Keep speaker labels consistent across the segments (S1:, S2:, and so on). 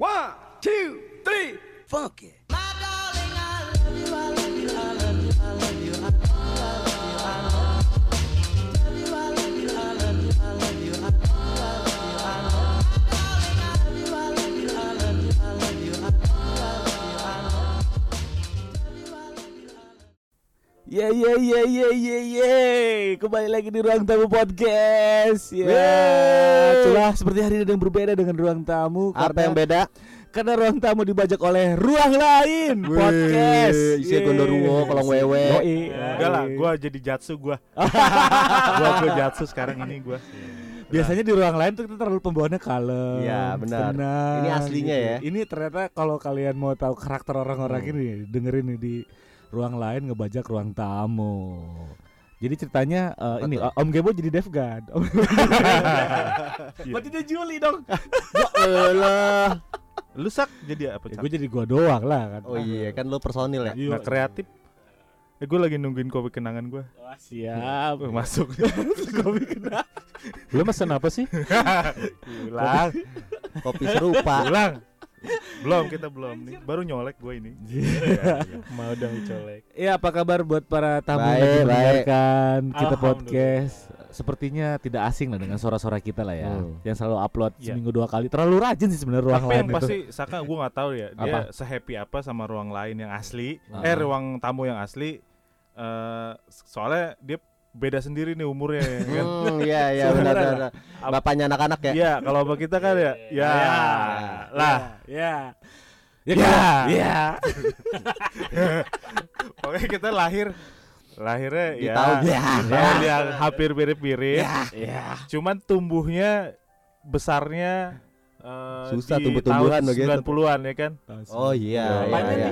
S1: One, two, three, funk it.
S2: Ye ye ye ye ye ye Kembali lagi di Ruang Tamu Podcast Ya. Itulah seperti hari ini ada yang berbeda dengan Ruang Tamu
S3: Apa
S2: karena-
S3: yang beda?
S2: Karena Ruang Tamu dibajak oleh Ruang Lain Podcast
S3: Isi
S2: Yeay.
S3: gondoruo, kolong wewe.
S2: Yoi.
S4: Enggak lah, gua jadi jatsu gua. gua gua jatsu sekarang ini gua.
S2: Biasanya di ruang lain tuh kita terlalu pembawaannya kalem
S3: Iya, benar.
S2: tenang,
S3: Ini aslinya ya.
S2: Ini ternyata kalau kalian mau tahu karakter orang-orang
S3: Hmm.
S2: ini Dengerin nih di ruang lain ngebajak ruang tamu jadi ceritanya eh, ini
S3: tuh?
S2: Om Gebo jadi Devgan.
S4: Iya.
S2: Berarti dia Juli dong.
S3: Elah.
S4: Lu sak jadi apa?
S2: Ya, gue jadi gua doang lah kan.
S3: Oh iya, kan lu personil ya.
S2: Iya.
S4: Nggak kreatif. Eh gue lagi nungguin kopi kenangan gua.
S2: Wah, siap.
S4: Masuk.
S2: Kopi kena.
S5: Lu mesen apa sih?
S4: Ulang.
S3: Kopi serupa.
S4: Ulang. Belum kita belum nih. Baru nyolek gua ini.
S5: Mau dong colek.
S2: Iya, apa kabar buat para tamu
S3: Baik,
S2: yang mendengarkan kita podcast? Sepertinya tidak asing lah dengan suara-suara kita lah ya.
S3: Hmm.
S2: Yang selalu upload
S4: Iya.
S2: seminggu dua kali. Terlalu rajin sih sebenarnya ruang
S4: Tapi
S2: lain
S4: yang
S2: itu.
S4: pasti Saka gua nggak tahu ya. Dia
S2: Apa?
S4: sehappy apa sama ruang lain yang asli.
S2: Ah.
S4: Eh ruang tamu yang asli. Eh soalnya dia beda sendiri nih umurnya ya kan.
S3: Hmm, iya iya benar benar. Bapaknya anak-anak ya.
S4: Iya, kalau sama kita kan ya, ya, lah.
S2: Ya.
S4: Ya,
S2: Ya.
S4: Pokoknya kita lahir lahirnya
S3: Di
S4: ya
S3: tahun
S4: di
S3: ya.
S4: tahun yang hampir mirip-mirip.
S2: Ya.
S4: Cuman tumbuhnya besarnya eh,
S3: Susah tumbuh-tumbuhan
S4: tahun
S3: begitu.
S4: 90-an ya kan?
S3: Oh iya iya
S5: Apanya
S3: iya.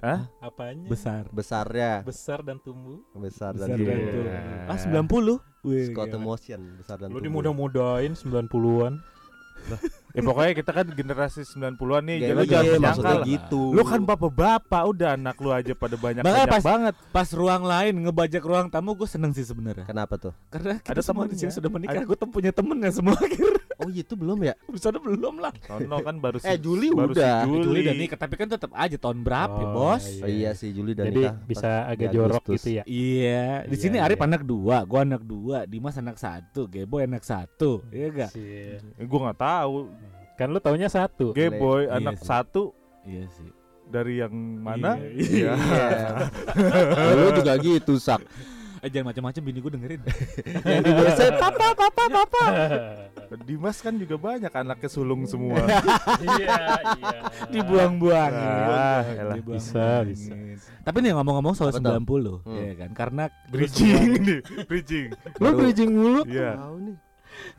S4: Hah?
S5: Apanya?
S2: Besar.
S3: Besarnya
S5: Besar dan tumbuh.
S3: besar dan
S2: Besar
S4: Iya.
S2: dan
S3: tumbuh.
S2: tumbuh. Ah 90. Wih.
S3: Scott
S2: gila.
S3: Emotion besar dan
S5: Lu
S3: tumbuh.
S5: dimudah-mudahin 90-an.
S4: Ya pokoknya kita kan generasi 90-an nih,
S3: Gak
S4: jadi lu
S3: iya,
S4: jangan
S3: maksudnya
S4: menyangkal.
S3: gitu.
S4: Lu kan bapak-bapak, udah anak lu aja pada
S2: Makanya
S4: banyak-banyak
S2: pas-
S4: banget.
S2: Pas ruang lain ngebajak ruang tamu gue seneng sih sebenarnya.
S3: Kenapa tuh?
S2: Karena kita
S4: Ada
S2: semua di sini sudah menikah.
S4: Ada-
S2: Gue tem punya temen ya semua akhir.
S3: Oh itu belum ya?
S2: Bisa belum lah.
S4: Sono kan baru si
S3: Eh, Juli
S4: baru
S3: udah.
S4: Si Juli.
S2: Juli dan nikah tapi kan tetap aja tahun berapa ya,
S5: Oh,
S2: bos?
S3: Oh iya sih Juli dan
S5: Jadi
S3: nikah.
S5: bisa
S3: pas
S5: agak jorok gitu ya.
S2: Iya, di
S5: Iya,
S2: sini
S5: iya.
S2: Arif anak dua, gua anak dua, Dimas anak satu, Gebo anak satu, iya gak?
S4: Eh, gua nggak tahu.
S5: Kan lu taunya satu.
S4: Gay boy
S2: Iya
S4: anak
S2: sih.
S4: satu
S2: Iya sih.
S4: dari yang mana?
S2: Iya.
S3: Iya. Lu juga gitu sak.
S2: Eh jangan macam-macam bini gue dengerin.
S3: Yang di WC papa papa papa.
S4: Dimas kan juga banyak anaknya sulung semua.
S5: Iya, iya.
S2: Dibuang-buangin.
S4: Ah, elah.
S5: Bisa, bisa.
S2: Tapi nih ngomong-ngomong soal
S3: Apa tuh?
S2: 90
S3: Hmm.
S2: ya kan karena
S4: bridging nih, bridging.
S5: Lu bridging mulu.
S4: Iya.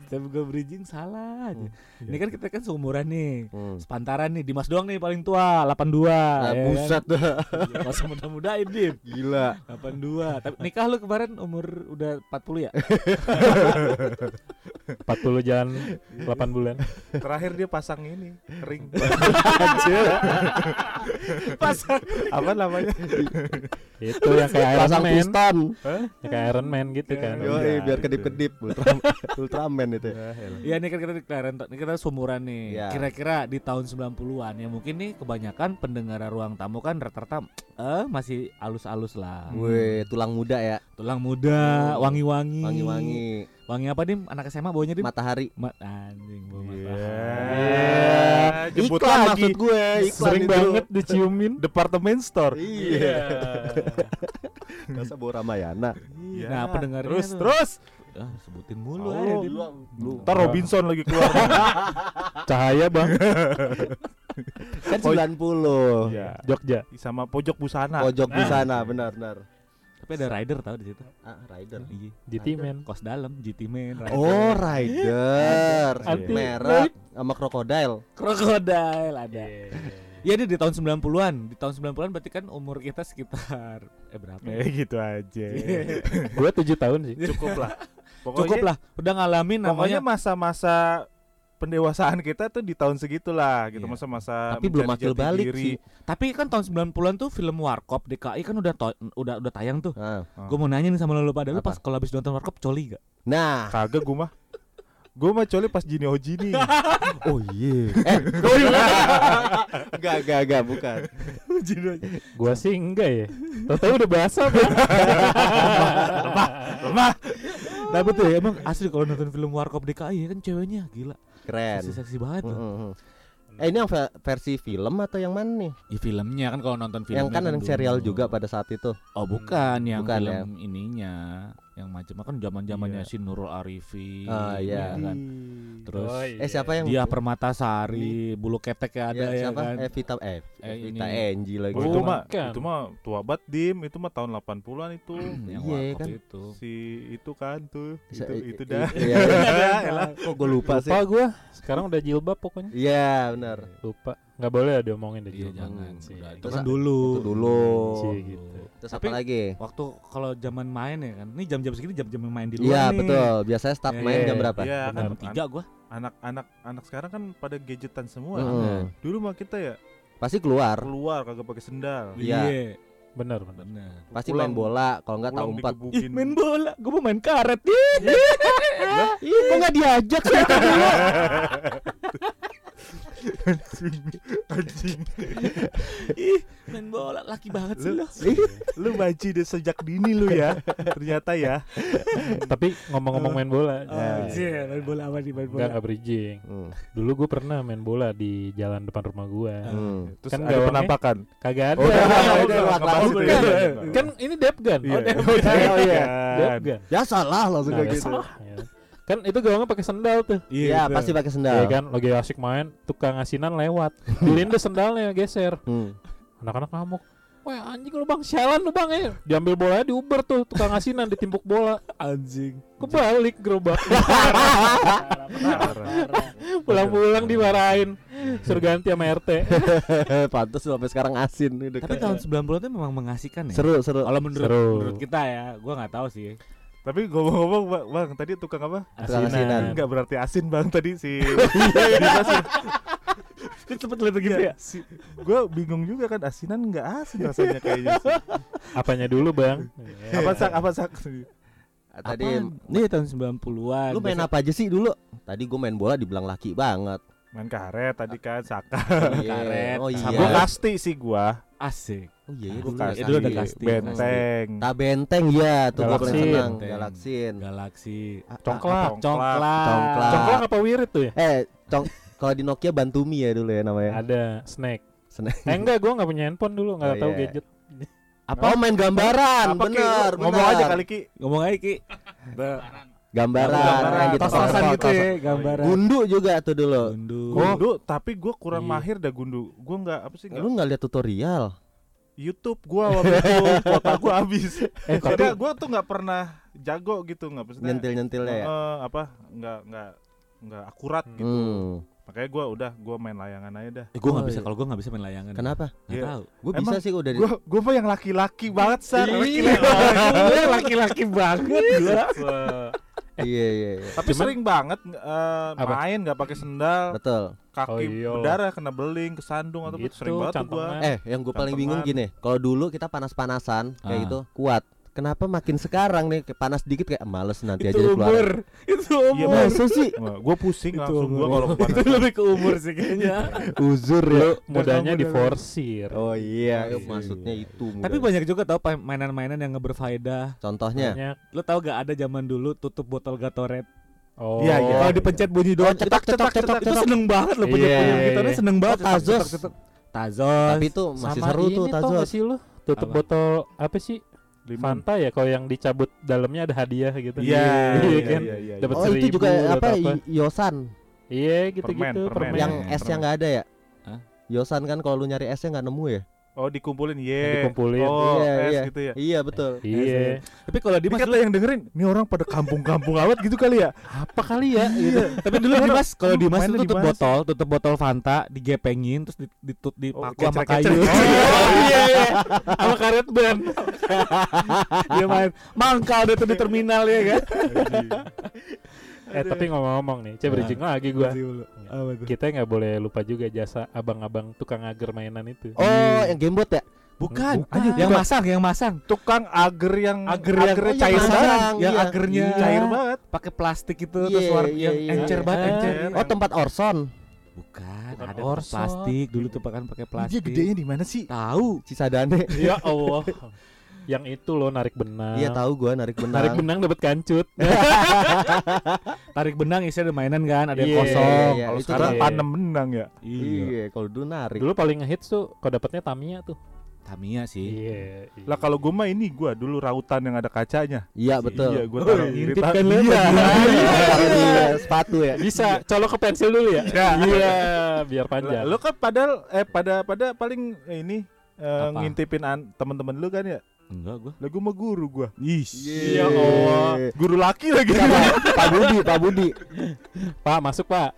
S2: Tapi gue bridging salah aja.
S5: Hmm.
S2: Ini kan kita kan seumuran nih.
S3: Hmm.
S2: Sepantaran nih Dimas doang nih paling tua 82
S3: Nah,
S2: ya
S3: buset dah.
S2: kan? Gak usah muda-mudain Dim
S3: Gila.
S2: 82 Tapi nikah lu kemarin umur udah 40 ya?
S5: 40 jalan 8 bulan.
S4: Terakhir dia pasang ini ring.
S2: Pasang
S4: Apa namanya?
S5: Itu yang kayak Iron
S3: Pasang
S5: Man.
S3: piston.
S5: Kayak Iron Man gitu kan.
S4: Yo, Iya,
S3: biar
S4: gitu.
S3: kedip-kedip Ultra, Ultraman itu. ya.
S2: Iya nih kan kita declare ini kita seumuran nih.
S3: Iya.
S2: Kira-kira di tahun 90-an ya mungkin nih kebanyakan pendengar ruang tamu kan rata-rata eh masih alus-alus lah.
S3: Wih, tulang muda ya,
S2: Tulang muda,
S3: Oh.
S2: wangi-wangi.
S3: wangi-wangi,
S2: Wangi apa dim? Anak SMA bawanya dim?
S3: matahari.
S2: Ma- anjing bau
S4: Iya.
S2: matahari.
S4: Jemput
S3: iklan
S4: lagi.
S3: maksud gue, iklan
S5: Sering
S3: itu.
S5: banget diciumin.
S4: Departemen store.
S3: Iya. Masa bawa Ramayana.
S4: Iya.
S2: Nah, pendengarnya
S4: terus
S2: tuh.
S4: terus.
S2: Ah, sebutin mulu
S4: Oh,
S2: aja
S3: iya. Lu
S4: Ntar Robinson lagi keluar.
S5: Cahaya bang.
S3: kan 90.
S4: Iya.
S5: Jogja.
S4: Sama pojok busana.
S3: Pojok di sana, benar benar.
S2: Tapi ada rider tau di situ.
S3: Ah, rider.
S2: Iya.
S5: GT man.
S2: Kos dalam GT Man rider.
S3: Oh, rider.
S5: Anti-
S3: Merek sama krokodil.
S2: Krokodil ada. Ya ini di tahun 90-an. Di tahun 90-an berarti kan umur kita sekitar eh berapa? ya?
S4: Eh gitu aja.
S5: Gue 7 tahun sih.
S4: Cukup lah. Pokoknya,
S2: Cukup lah, udah ngalamin
S4: Pokoknya
S2: namanya.
S4: masa-masa pendewasaan kita tuh di tahun segitulah gitu
S2: Iya.
S4: masa-masa
S3: Tapi belum akil balik
S4: diri.
S3: sih.
S2: Tapi kan tahun 90-an tuh film Warkop DKI kan udah to- udah udah tayang tuh.
S3: Nah,
S4: Oh.
S2: Gue mau nanya nih sama lo pada lu pas kalau habis nonton Warkop coli gak?
S3: nah
S4: Kagak gua mah. Gue mah coli pas Jini Ojini.
S3: Oh iya. Eh, enggak enggak enggak bukan.
S5: Gua sih enggak ya. Tahu-tahu udah basah, Bang.
S2: Nah betul ya emang asli kalau nonton film Warkop DKI ya kan ceweknya gila
S3: Keren.
S2: Seksi-seksi banget loh.
S3: Mm-mm. Eh ini yang ve- versi film atau yang mana nih?
S2: Ya filmnya kan kalau nonton filmnya
S3: yang kan ada yang
S2: dulu.
S3: serial juga pada saat itu.
S2: Oh bukan yang
S3: Bukan
S2: film ininya yang macam kan zaman zamannya
S4: Iya.
S2: si Nurul Arifin
S3: Ah, iya.
S2: ya kan terus
S5: Oh,
S3: Eh siapa yang
S2: dia Permatasari bulu ketek ya ada
S3: Ya,
S2: ya,
S3: siapa?
S2: kan
S3: Eh Vita eh,
S2: Eh,
S3: Vita. Angie lagi.
S4: Oh, itu mah
S5: bukan.
S4: itu mah tua banget dim, itu mah tahun 80-an itu.
S2: yang
S3: Iya, kan.
S2: itu
S4: si itu kan tuh.
S3: Bisa-
S4: itu
S3: i-
S4: itu
S3: i-
S4: dah.
S3: Iya.
S4: Elah.
S3: Kok gue lupa sih?
S5: Lupa gua. Sekarang udah jilbab pokoknya.
S3: Iya, benar.
S5: Lupa. Nggak boleh ada omongin deh
S2: iya jangan
S5: sih.
S2: udah itu
S3: Terus
S2: kan dulu
S3: itu dulu.
S5: Sih, gitu.
S3: Terus
S2: Tapi-
S3: apa lagi?
S2: waktu kalau zaman main ya kan ini jam-jam segini jam-jam main di luar
S3: Iya,
S2: nih.
S3: betul. Biasanya start
S2: Iya,
S3: main
S5: iya,
S3: jam berapa?
S4: Iya, kan
S2: jam tiga gua
S4: anak-anak anak sekarang kan pada gadgetan semua.
S3: Mm.
S4: Dulu mah kita ya
S3: Pasti keluar.
S4: keluar kagak pakai sendal.
S3: Iya.
S5: Bener, bener.
S2: benar
S3: Pasti
S4: Pulang-
S3: main bola, kalau enggak tahu empat.
S4: digebukin.
S2: main bola gua mau main karet Ih, Ih, kok nggak diajak sih
S4: Anjing.
S2: Ih, main bola laki banget sih
S4: Lu,
S2: lo
S4: lu banci deh sejak dini lu ya. Ternyata ya.
S5: Tapi ngomong-ngomong main bola.
S2: Oh,
S5: nah,
S2: iya, main bola apa nih main bola
S5: enggak bridging.
S3: Hmm.
S5: Dulu gue pernah main bola di jalan depan rumah gua.
S3: Hmm.
S4: Terus
S5: Kan
S4: ada
S5: gawangnya-
S4: penampakan.
S5: Kagak ada.
S3: Oh, udah,
S5: Kan-
S4: nggak
S5: kan,
S4: ya.
S5: kan ini Depgan.
S4: Iya.
S3: Oh iya.
S5: Depgan.
S3: Ya salah langsung
S5: Nah,
S3: kayak
S5: ya
S3: gitu.
S5: Kan itu gawangnya pakai sendal tuh.
S3: Iya,
S2: betul.
S3: pasti pakai
S5: Iya
S3: sendal.
S5: kan, lagi asik main, tukang asinan lewat. Dilindes sendalnya geser.
S3: Hmm.
S5: Anak-anak ngamuk. Wah anjing lu bang, sialan lu bang ya. Diambil bolanya diuber tuh, tukang asinan ditimpuk bola.
S2: anjing
S5: Kebalik gerobak. Pulang-pulang dimarahin. Suruh ganti sama RT.
S3: Pantes lu sampai sekarang asin
S2: tapi tahun 90 itu memang mengasihkan ya
S3: seru seru.
S2: kalau menurut
S5: Seru.
S2: menurut kita ya gua nggak tahu sih
S4: Tapi ngomong-ngomong bang, bang, tadi tukang apa?
S3: Tukang asinan.
S4: Enggak berarti asin bang tadi si.
S2: cepet lihat gitu ya
S4: si gue bingung juga kan asinan nggak asin rasanya kayaknya sih.
S5: Apanya dulu bang?
S4: apa sak apa sak
S3: Tadi
S2: Apaan? Ini tahun 90-an.
S3: lu main apa aja sih dulu? Tadi gue main bola dibilang laki banget.
S4: Main karet tadi kan saka
S3: Iya.
S2: Karet.
S3: Oh
S4: Gua
S3: iya.
S4: kasti sih gua
S2: Asik.
S3: Oh iya, iya
S4: Gua
S3: dulu.
S4: kasti
S2: ya, dulu ada kasti.
S4: benteng
S3: Tak benteng ya, tuh gue paling senang.
S2: Benteng.
S3: Galaksin.
S2: Galaksi.
S5: Congklak.
S2: Congklak.
S3: Congklak.
S5: Congklak apa wirid tuh ya?
S3: Eh, cong kalau di Nokia Bantumi ya dulu ya namanya.
S5: Ada snake.
S3: Snake.
S5: Eh enggak, gua nggak punya handphone dulu, nggak
S3: Oh,
S5: tahu
S3: iya.
S5: gadget.
S3: Oh, main gambaran,
S4: Apa, Ki?
S3: bener,
S4: ngomong
S3: bener.
S4: aja kali ki
S2: Ngomong aja Ki.
S3: Gambaran,
S2: Gambaran.
S3: yang gitu.
S2: Tos-tosan
S3: tos-
S2: gitu
S3: tos-
S2: ya, gambaran.
S3: Gundu juga tuh dulu.
S2: Gundu.
S4: gundu tapi gua kurang
S2: Iya.
S4: mahir dah gundu gua nggak apa sih nggak
S3: Lu nggak lihat tutorial?
S4: YouTube gua waktu itu kuota gua habis
S5: Eh tapi
S4: Soalnya gua tuh nggak pernah jago gitu nggak maksudnya
S3: Nyentil-nyentilnya ya.
S4: eh, apa nggak nggak nggak akurat gitu
S3: Hmm.
S4: makanya gua udah gua main layangan aja dah
S2: Eh, gua nggak
S3: Oh,
S2: bisa
S3: iya.
S2: kalau gua nggak bisa main layangan.
S3: Kenapa?
S2: Nggak
S4: Iya.
S2: tahu.
S3: Gue bisa sih udah di
S4: gua gua mah yang laki-laki banget sar
S2: Iya, laki-laki banget gua.
S3: Iya iya iya.
S4: tapi
S5: Cuman-
S4: sering banget eh,
S5: Apa?
S4: main nggak pakai sendal
S3: Betul.
S4: kaki
S5: Oh, iya.
S4: berdarah kena beling kesandung atau
S5: Gitu,
S4: sering banget gua.
S3: Eh, yang gue paling bingung gini, kalau dulu kita panas-panasan kayak
S2: Ah.
S3: gitu kuat. Kenapa makin sekarang nih panas dikit kayak males nanti aja
S2: Itu
S3: keluar.
S2: umur. Itu
S4: Iya,
S2: umur.
S3: Masa sih?
S4: Gua pusing
S2: Itu
S4: langsung gua
S2: umur.
S4: kalau
S2: itu
S4: kepanasan.
S2: lebih ke umur sih kayaknya.
S3: Uzur ya.
S5: lu mudanya
S2: kamu
S5: di
S2: udah-
S5: forsir.
S3: Oh iya,
S2: Iya.
S3: maksudnya itu.
S2: Tapi
S3: mudah.
S2: banyak juga tau mainan-mainan yang ngeberfaedah.
S3: contohnya
S5: Banyak.
S2: Lu tau gak ada zaman dulu tutup botol Gatorade.
S5: Oh.
S4: Iya, iya.
S2: Kalau dipencet bunyi doang,
S3: cetak, cetak, cetak,
S2: Itu
S3: cetak.
S2: seneng banget loh bunyi
S5: Iya,
S2: bunyi
S5: iya,
S2: gitarnya
S5: iya.
S2: seneng banget.
S3: Oh, Tazos.
S2: Tazos.
S3: Tapi itu masih seru tuh Tazos.
S5: Tutup botol apa sih?
S4: Limon.
S5: Fanta ya kalau yang dicabut dalamnya ada hadiah gitu.
S4: Iya,
S5: Iya
S4: iya,
S5: kan?
S4: iya, iya,
S5: Dapat
S3: Oh, itu juga apa?
S5: apa.
S3: Yosan.
S5: Iya gitu-gitu
S4: Permen, permen.
S3: Yang
S4: Permen,
S3: es yang
S4: permen.
S3: nggak ada ya?
S2: Hah?
S3: Yosan kan kalau lu nyari esnya nggak nemu ya?
S4: Oh dikumpulin, ye.
S5: Dikumpulin.
S4: Oh,
S3: Iya, iya.
S4: gitu ya.
S3: Iya betul.
S5: Iya.
S2: Tapi kalau Dimas dulu,
S4: yang dengerin, ini orang pada kampung-kampung awet gitu kali ya.
S5: Apa kali ya gitu.
S2: tapi dulu Dimas kalau Dimas itu tutup botol, tutup botol Fanta, digepengin terus ditut
S4: Oh,
S2: dipaku sama
S4: gecer-gecer.
S2: kayu.
S4: Oh,
S2: iya iya. Sama karet ban. Dia main mangkal deh tuh di terminal ya kan.
S5: Eh tapi ngomong-ngomong nih, coba bridging lagi gua. Kita nggak boleh lupa juga jasa abang-abang tukang agar mainan itu.
S3: Oh, yang gamebot ya?
S2: Bukan,
S4: Bukan.
S2: yang masang, yang masang.
S4: Tukang agar yang
S2: Agar yang
S4: agernya
S3: Oh,
S4: cair
S3: yang
S4: banget.
S3: masang,
S2: yang
S3: iya.
S2: agernya
S3: Iya.
S4: Cair banget.
S2: pakai plastik itu
S3: Iya,
S2: terus warna
S3: iya,
S2: yang
S3: iya.
S2: encer banget,
S5: Ah.
S2: encer.
S3: Oh tempat Orson
S2: Bukan,
S5: Bukan
S2: ada
S5: Orson.
S2: plastik dulu tuh pakai pakai
S4: Dia
S2: plastik.
S4: gedenya di mana sih?
S2: Tahu.
S3: Cisadane.
S5: ya Allah. Yang itu loh narik benang.
S3: Iya tahu gua narik benang.
S5: Narik benang dapat kancut.
S2: Tarik benang isinya ada mainan kan, ada yang
S5: Iya,
S2: kosong.
S3: iya,
S4: Kalau
S3: itu
S4: sekarang
S5: tuh-
S4: tanam benang ya.
S3: Iya, kalau dulu narik.
S5: Dulu paling ngehits tuh kalau dapatnya Tamiya tuh.
S2: Tamiya sih.
S5: Iya.
S4: Lah kalau gue mah ini gua dulu rautan yang ada kacanya.
S3: Iya betul.
S4: Iya, gua taruh di
S2: ngintip kan lu.
S4: Iya.
S3: Sepatu ya.
S5: Bisa colok ke pensil dulu ya.
S4: Ya.
S5: Iya, biar panjang.
S4: Lu kan padahal eh pada pada paling ini eh,
S2: Apa?
S4: ngintipin an- teman-teman lu kan ya.
S2: Enggak gua.
S4: Lah gua mah guru gua.
S5: Ya Allah.
S4: Guru laki lagi.
S3: Pak Budi, Pak Budi.
S5: Pak, masuk, Pak.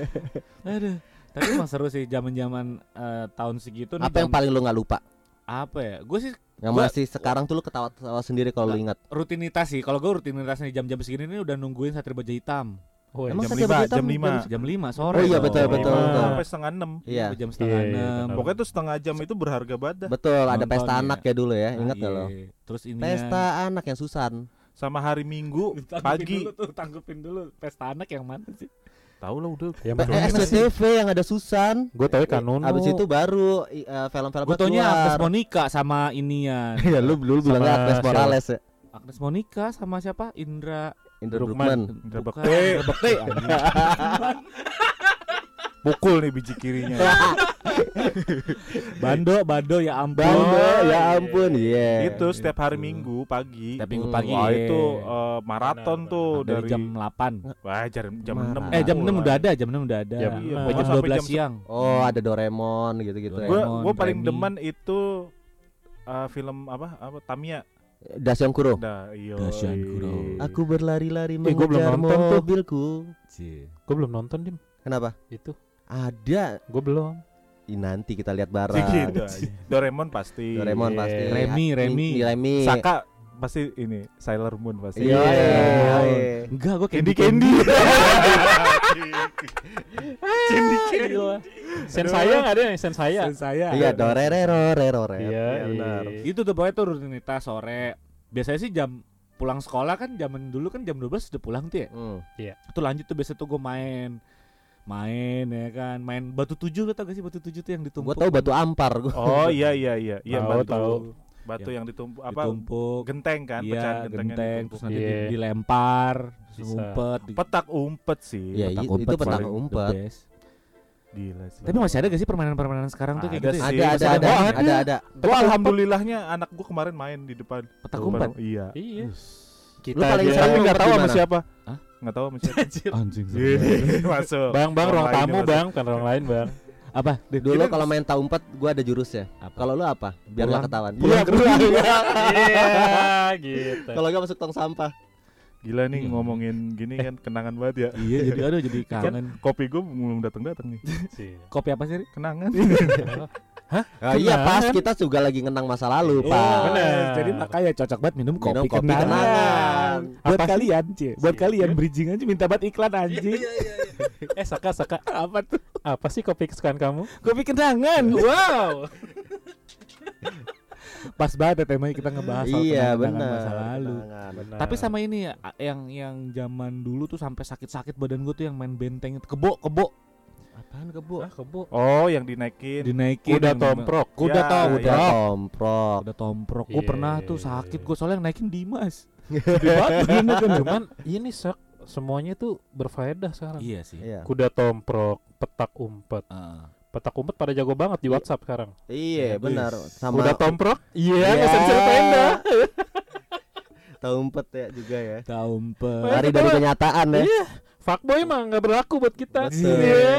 S2: Aduh. Tapi emang seru sih zaman-zaman eh, tahun segitu nih.
S3: Apa yang paling lu nggak lupa?
S2: apa ya? Gue sih
S3: Yang
S2: Gua-
S3: masih sekarang tuh lu ketawa-ketawa sendiri kalau lu ingat.
S2: rutinitas sih. Kalau gue rutinitasnya di jam-jam segini nih udah nungguin Satria Baja Hitam.
S5: Oh,
S3: Emang
S4: jam lima, jam lima.
S2: Jam 5 sore.
S3: Oh iya, betul, betul,
S5: Lima.
S3: betul.
S4: Sampai setengah enam.
S3: Iya.
S2: Jam setengah
S5: Iya, iya,
S2: enam.
S4: Pokoknya tuh setengah jam itu berharga banget dah.
S3: Betul, ada
S2: Nonton
S3: pesta
S2: ya.
S3: anak ya dulu ya.
S2: Ah,
S3: Ingat nggak
S2: iya.
S3: lo?
S2: Terus ini
S3: Pesta anak yang Susan.
S4: Sama hari Minggu pagi.
S2: dulu tuh, tanggupin dulu. Pesta anak yang mana sih?
S4: Tahu lah udah.
S5: Yang
S3: Eh? SCTV yang ada Susan.
S5: Gue tahu kan
S3: Abis itu baru eh, film-film
S2: Gue taunya Agnes Monica sama inian.
S3: Iya, lu dulu bilangnya Agnes? Morales ya.
S2: Agnes Monica sama siapa? Indra
S3: Indra.
S5: Brugman.
S4: Indra Bekti.
S2: Indra Bekti.
S4: Pukul nih biji kirinya.
S2: Bando, Bando ya ampun.
S3: Bando, ya ampun, iya.
S4: itu setiap hari Minggu pagi.
S2: Setiap minggu
S3: Hmm.
S2: pagi.
S4: Wah
S2: iya.
S4: itu eh, maraton tuh
S2: dari,
S4: dari,
S2: jam 8.
S4: Wah jam jam
S3: Marah.
S4: 6
S2: Eh jam 6 udah ada, jam 6 udah ada.
S5: Jam
S2: Sampai
S5: enam.
S2: jam
S4: Sampai
S2: 12
S4: jam
S2: siang.
S3: Oh, ada Doraemon gitu-gitu ya.
S4: Gue
S2: Doraemon,
S4: gue paling
S2: Remy.
S4: demen itu eh, film apa apa Tamiya.
S3: Dasyang Kuro.
S4: Dah, iyo.
S2: Dahsyat Kuro.
S3: Aku berlari-lari
S5: Eh, gua belum
S3: mengejar
S5: nonton
S3: mobilku.
S5: Gue belum nonton, Dim.
S3: Kenapa?
S5: Itu.
S3: Ada.
S5: Gue belum.
S3: Ih, nanti kita lihat
S4: Gitu.
S3: bareng.
S4: Doraemon pasti.
S3: Doraemon pasti.
S2: Remy, Remy.
S3: Ini Remy.
S4: Saka pasti ini Sailor Moon pasti.
S3: Iya, iya, iya.
S2: Enggak, gue
S4: Candy
S2: Candy
S4: Candy.
S5: Candy. Sen saya nggak ada nih, sen saya.
S2: saya.
S3: Iya, dorerero rero
S5: Iya,
S3: benar.
S5: iya.
S2: Itu tuh pokoknya tuh rutinitas sore. Biasanya sih jam pulang sekolah kan zaman dulu kan jam 12 udah pulang tuh ya.
S3: Hmm.
S2: Itu lanjut tuh biasa tuh gue main main ya kan main batu tujuh lo tau gak sih batu tujuh tuh yang ditumpuk
S3: Gua tahu batu ampar gua.
S4: Oh iya iya iya. Iya
S5: Tahu,
S4: batu.
S5: tahu.
S4: Batu
S2: Ya.
S4: yang ditumpuk apa?
S2: ditumpuk
S4: Genteng kan,
S2: iya
S4: pecahan
S2: genteng
S4: ditumpuk.
S2: terus nanti
S5: Iya.
S2: di- dilempar di-
S4: Petak umpet sih.
S3: Iya,
S2: petak
S3: itu-
S2: umpet
S3: itu petak umpet.
S4: Gila sih.
S2: tapi masih ada gak sih permainan-permainan sekarang tuh kayak
S4: Ada
S2: gitu ya?
S4: sih.
S3: Ada ada ada
S4: ada
S3: ada ada.
S4: Gua alhamdulillahnya anak gua kemarin main di depan.
S2: petak umpet
S4: Iya.
S5: Iya.
S3: Lu paling sering
S4: Tapi nggak
S3: ngumpet
S4: tahu sama siapa.
S2: Hah?
S4: Nggak tahu sama siapa.
S2: anjing
S4: Gini, Masuk.
S5: Bang, bang, ruang tamu, bang, kan orang lain, bang.
S2: Apa
S3: Dulu kalau main tahu umpet gua ada jurusnya.
S2: Apa?
S3: Kalau lu apa? Biar nggak ketahuan.
S5: Pulang, pulang. Iya, gitu.
S3: Kalau nggak masuk tong sampah.
S4: Gila nih
S2: Iya.
S4: ngomongin gini kan kenangan banget ya.
S2: iya jadi aduh jadi kangen
S4: Kan kopi gua belum datang datang nih.
S5: Sih.
S2: kopi apa sih Ri?
S4: Kenangan.
S3: Ah, iya pas kita juga lagi ngenang masa lalu,
S2: Iya,
S3: Pak.
S5: bener.
S2: jadi makanya cocok banget minum kopi,
S3: Minum kopi
S2: kenangan.
S3: kenangan.
S2: buat
S5: Apa
S2: kalian cie buat
S5: Sih.
S2: kalian bridging aja minta banget iklan anjing
S5: Eh, Saka, Saka.
S2: apa tuh
S5: Apa sih kopi kesukaan kamu?
S2: kopi kenangan wow pas banget ya temanya kita ngebahas soal
S3: Iya,
S2: kenangan
S3: benar.
S2: masa lalu
S3: Kenangan.
S5: Benar.
S2: tapi sama ini ya yang yang zaman dulu tuh sampai sakit-sakit badan gue tuh yang main benteng kebo kebo
S3: Apaan kebo?
S5: Ah, kebo.
S4: Oh, yang dinaikin.
S2: dinaikin
S5: Kuda tomprok.
S2: kuda
S4: Ya,
S2: tomprok
S3: Udah tomprok.
S2: kuda tomprok gue
S5: Iya,
S2: pernah tuh
S5: iya,
S2: sakit
S5: iya.
S2: gue soalnya yang naikin Dimas Gede kan.
S5: Cuman ini sak semuanya tuh berfaedah sekarang.
S2: iya sih
S3: Iya.
S5: Kuda tomprok, petak umpet.
S2: Ah.
S5: Petak umpet pada jago banget di
S3: Iya.
S5: WhatsApp sekarang.
S3: Iya, benar. Sama
S5: Kuda tomprok? Iya,
S3: Iya.
S5: nggak bisa tenda.
S3: tahu umpet ya juga ya.
S2: Daumpet.
S3: Lari dari kenyataan ya.
S5: Iya. Fuckboy mah nggak berlaku buat kita.
S3: Betul.
S5: Iya.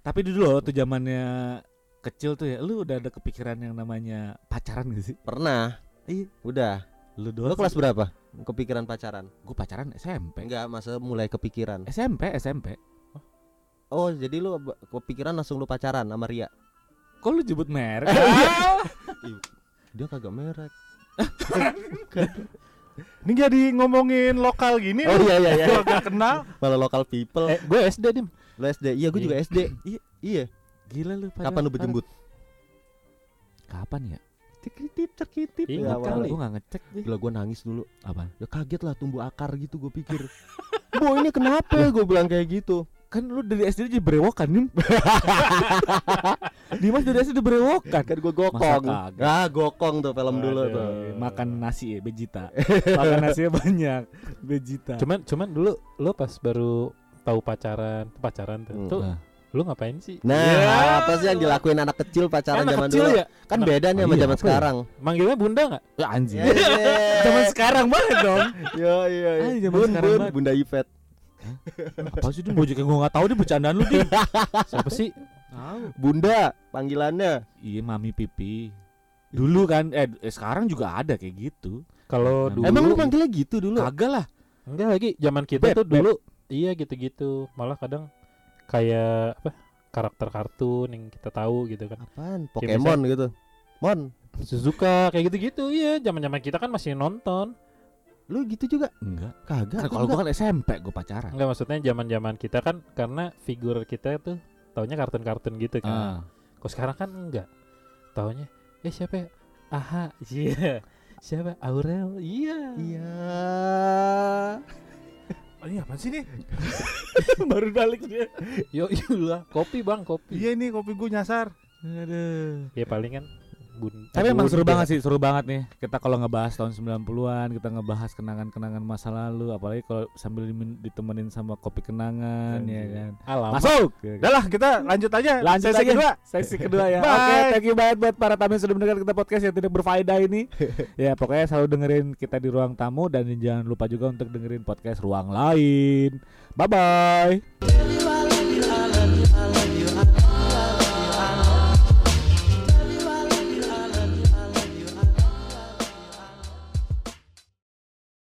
S2: Tapi dulu loh tuh zamannya kecil tuh ya, lu udah ada kepikiran yang namanya pacaran gak sih?
S3: Pernah.
S2: Iya.
S3: Udah.
S2: Lu
S3: Lu
S2: doang.
S3: kelas berapa? Kepikiran pacaran?
S2: Gue pacaran SMP.
S3: Enggak, masa mulai kepikiran.
S2: SMP, SMP.
S3: Oh, jadi lu b- kepikiran langsung lu pacaran sama Ria.
S2: Kok lu jebut merek?
S3: Dia kagak merek.
S4: Ini jadi ngomongin lokal gini.
S3: Oh iya iya iya.
S4: Gua gak kenal.
S3: Malah local people.
S5: Eh, gue SD dim.
S3: Lu SD. Iya, gue juga SD.
S2: Iya.
S3: Iya.
S2: Gila lu. padahal-
S3: Kapan lu berjembut?
S2: Kapan ya?
S3: Cekitip cekitip ya,
S2: tahu,
S3: awalnya.
S2: Gue nggak ngecek deh.
S3: Gila gue nangis dulu
S2: Apa?
S3: Ya kaget lah tumbuh akar gitu gue pikir Bo ini kenapa ya gue bilang kayak gitu
S2: Kan lu dari SD jadi berewokan nih. Dimas dari SD udah berewokan.
S3: Kan gue gokong? Ah gokong tuh film dulu
S4: Waduh.
S3: tuh
S2: Makan nasi ya, Vegeta. Makan nasinya banyak, Vegeta.
S5: Cuman cuman dulu lo pas baru tahu pacaran, pacaran tuh.
S3: Hmm.
S5: Tuh
S2: Nah.
S5: lu ngapain sih?
S3: Nah
S2: Ya.
S3: apa sih yang dilakuin anak kecil pacaran
S5: Anak
S3: zaman
S5: kecil
S3: dulu
S5: ya?
S3: Kan
S5: Anak-
S3: beda nih
S2: Oh
S3: sama
S2: iya,
S3: zaman
S2: apa ya?
S3: sekarang
S5: Manggilnya bunda nggak?
S2: Ya, anjing.
S3: Iya.
S2: Zaman sekarang banget dong.
S3: Iya iya iya.
S2: Ah, zaman
S3: Bun
S2: sekarang
S3: bun
S2: banget.
S3: Bunda Ipet
S2: Apa sih dia yang gue nggak tahu dia bercandaan lu dia.
S5: Siapa sih?
S2: Tahu.
S3: Bunda panggilannya
S2: Iya, mami pipi. Dulu kan eh, eh, sekarang juga ada kayak gitu.
S5: Kalau
S2: Nah,
S5: dulu
S3: Emang lu panggilnya gitu dulu?
S2: Kagak lah.
S5: enggak lagi zaman kita
S2: Beb,
S5: tuh dulu iya gitu-gitu. Malah kadang kayak apa? karakter kartun yang kita tahu gitu kan.
S3: Apaan? Pokemon gitu Mon
S5: Suzuka kayak gitu-gitu. Iya, zaman-zaman kita kan masih nonton.
S3: Lu gitu juga?
S2: Enggak.
S3: Kagak
S2: Kan
S3: gua
S2: kalau gua kan SMP gue pacaran.
S5: Enggak maksudnya zaman-zaman kita kan karena figur kita tuh taunya kartun-kartun gitu kan.
S2: Ah.
S5: Kok sekarang kan enggak. Taunya eh siapa ya? Aha, iya. Siapa? Aurel. Iya.
S3: Iya
S4: Oh, ini apa sih nih?
S2: Baru balik dia.
S5: Yo, lah. Kopi, Bang, kopi.
S4: Iya nih kopi gue nyasar.
S2: Aduh.
S5: Ya paling kan bun.
S2: Tapi emang seru banget sih, seru banget nih. Kita kalau ngebahas tahun 90-an, kita ngebahas kenangan-kenangan masa lalu, apalagi kalau sambil ditemenin sama kopi kenangan ya kan.
S5: Alam.
S2: Masuk.
S4: Udah lah kita lanjut aja.
S2: Lanjut
S4: Sesi
S2: aja.
S4: kedua.
S2: Sesi kedua ya. Oke, thank you banget buat para tamu yang sudah mendengar kita podcast yang tidak berfaedah ini. ya, pokoknya selalu dengerin kita di ruang tamu dan jangan lupa juga untuk dengerin podcast ruang lain. Bye bye.